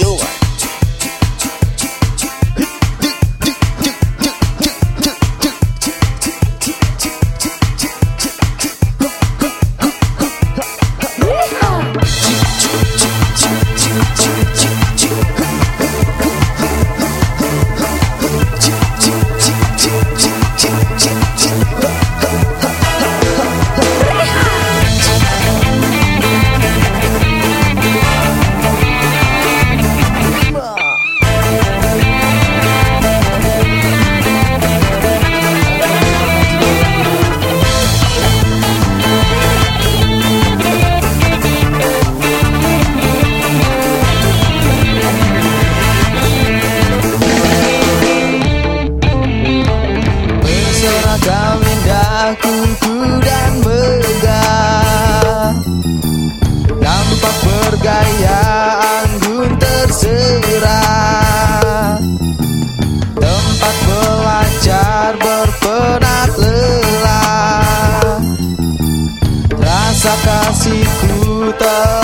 yours. Kasihku telah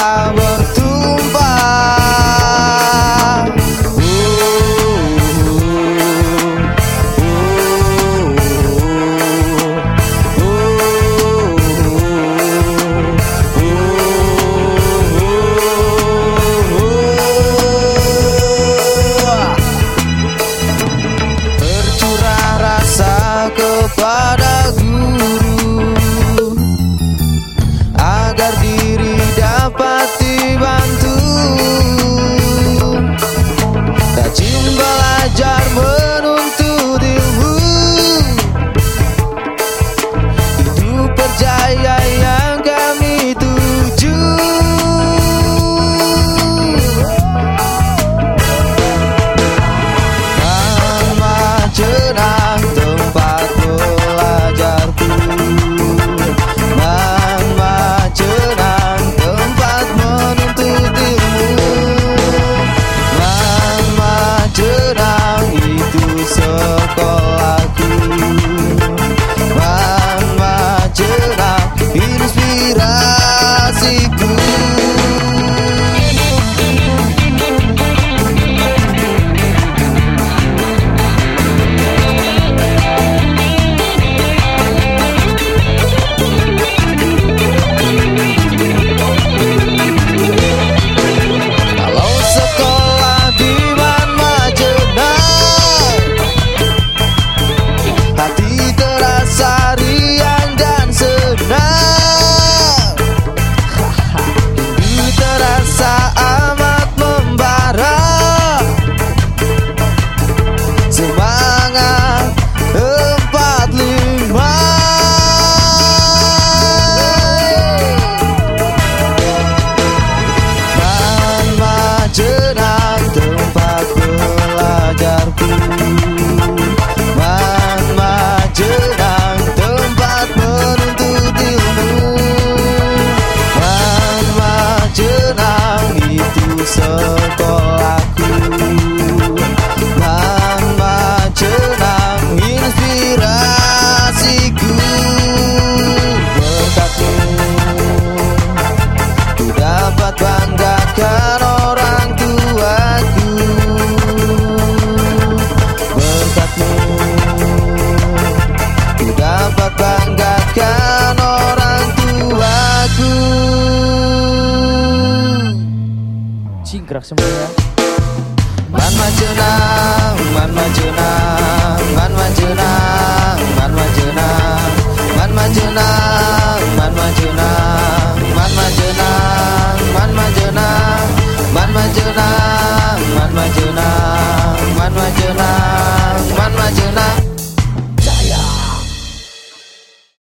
sih gerak semua man man jenang man man jenang man majuna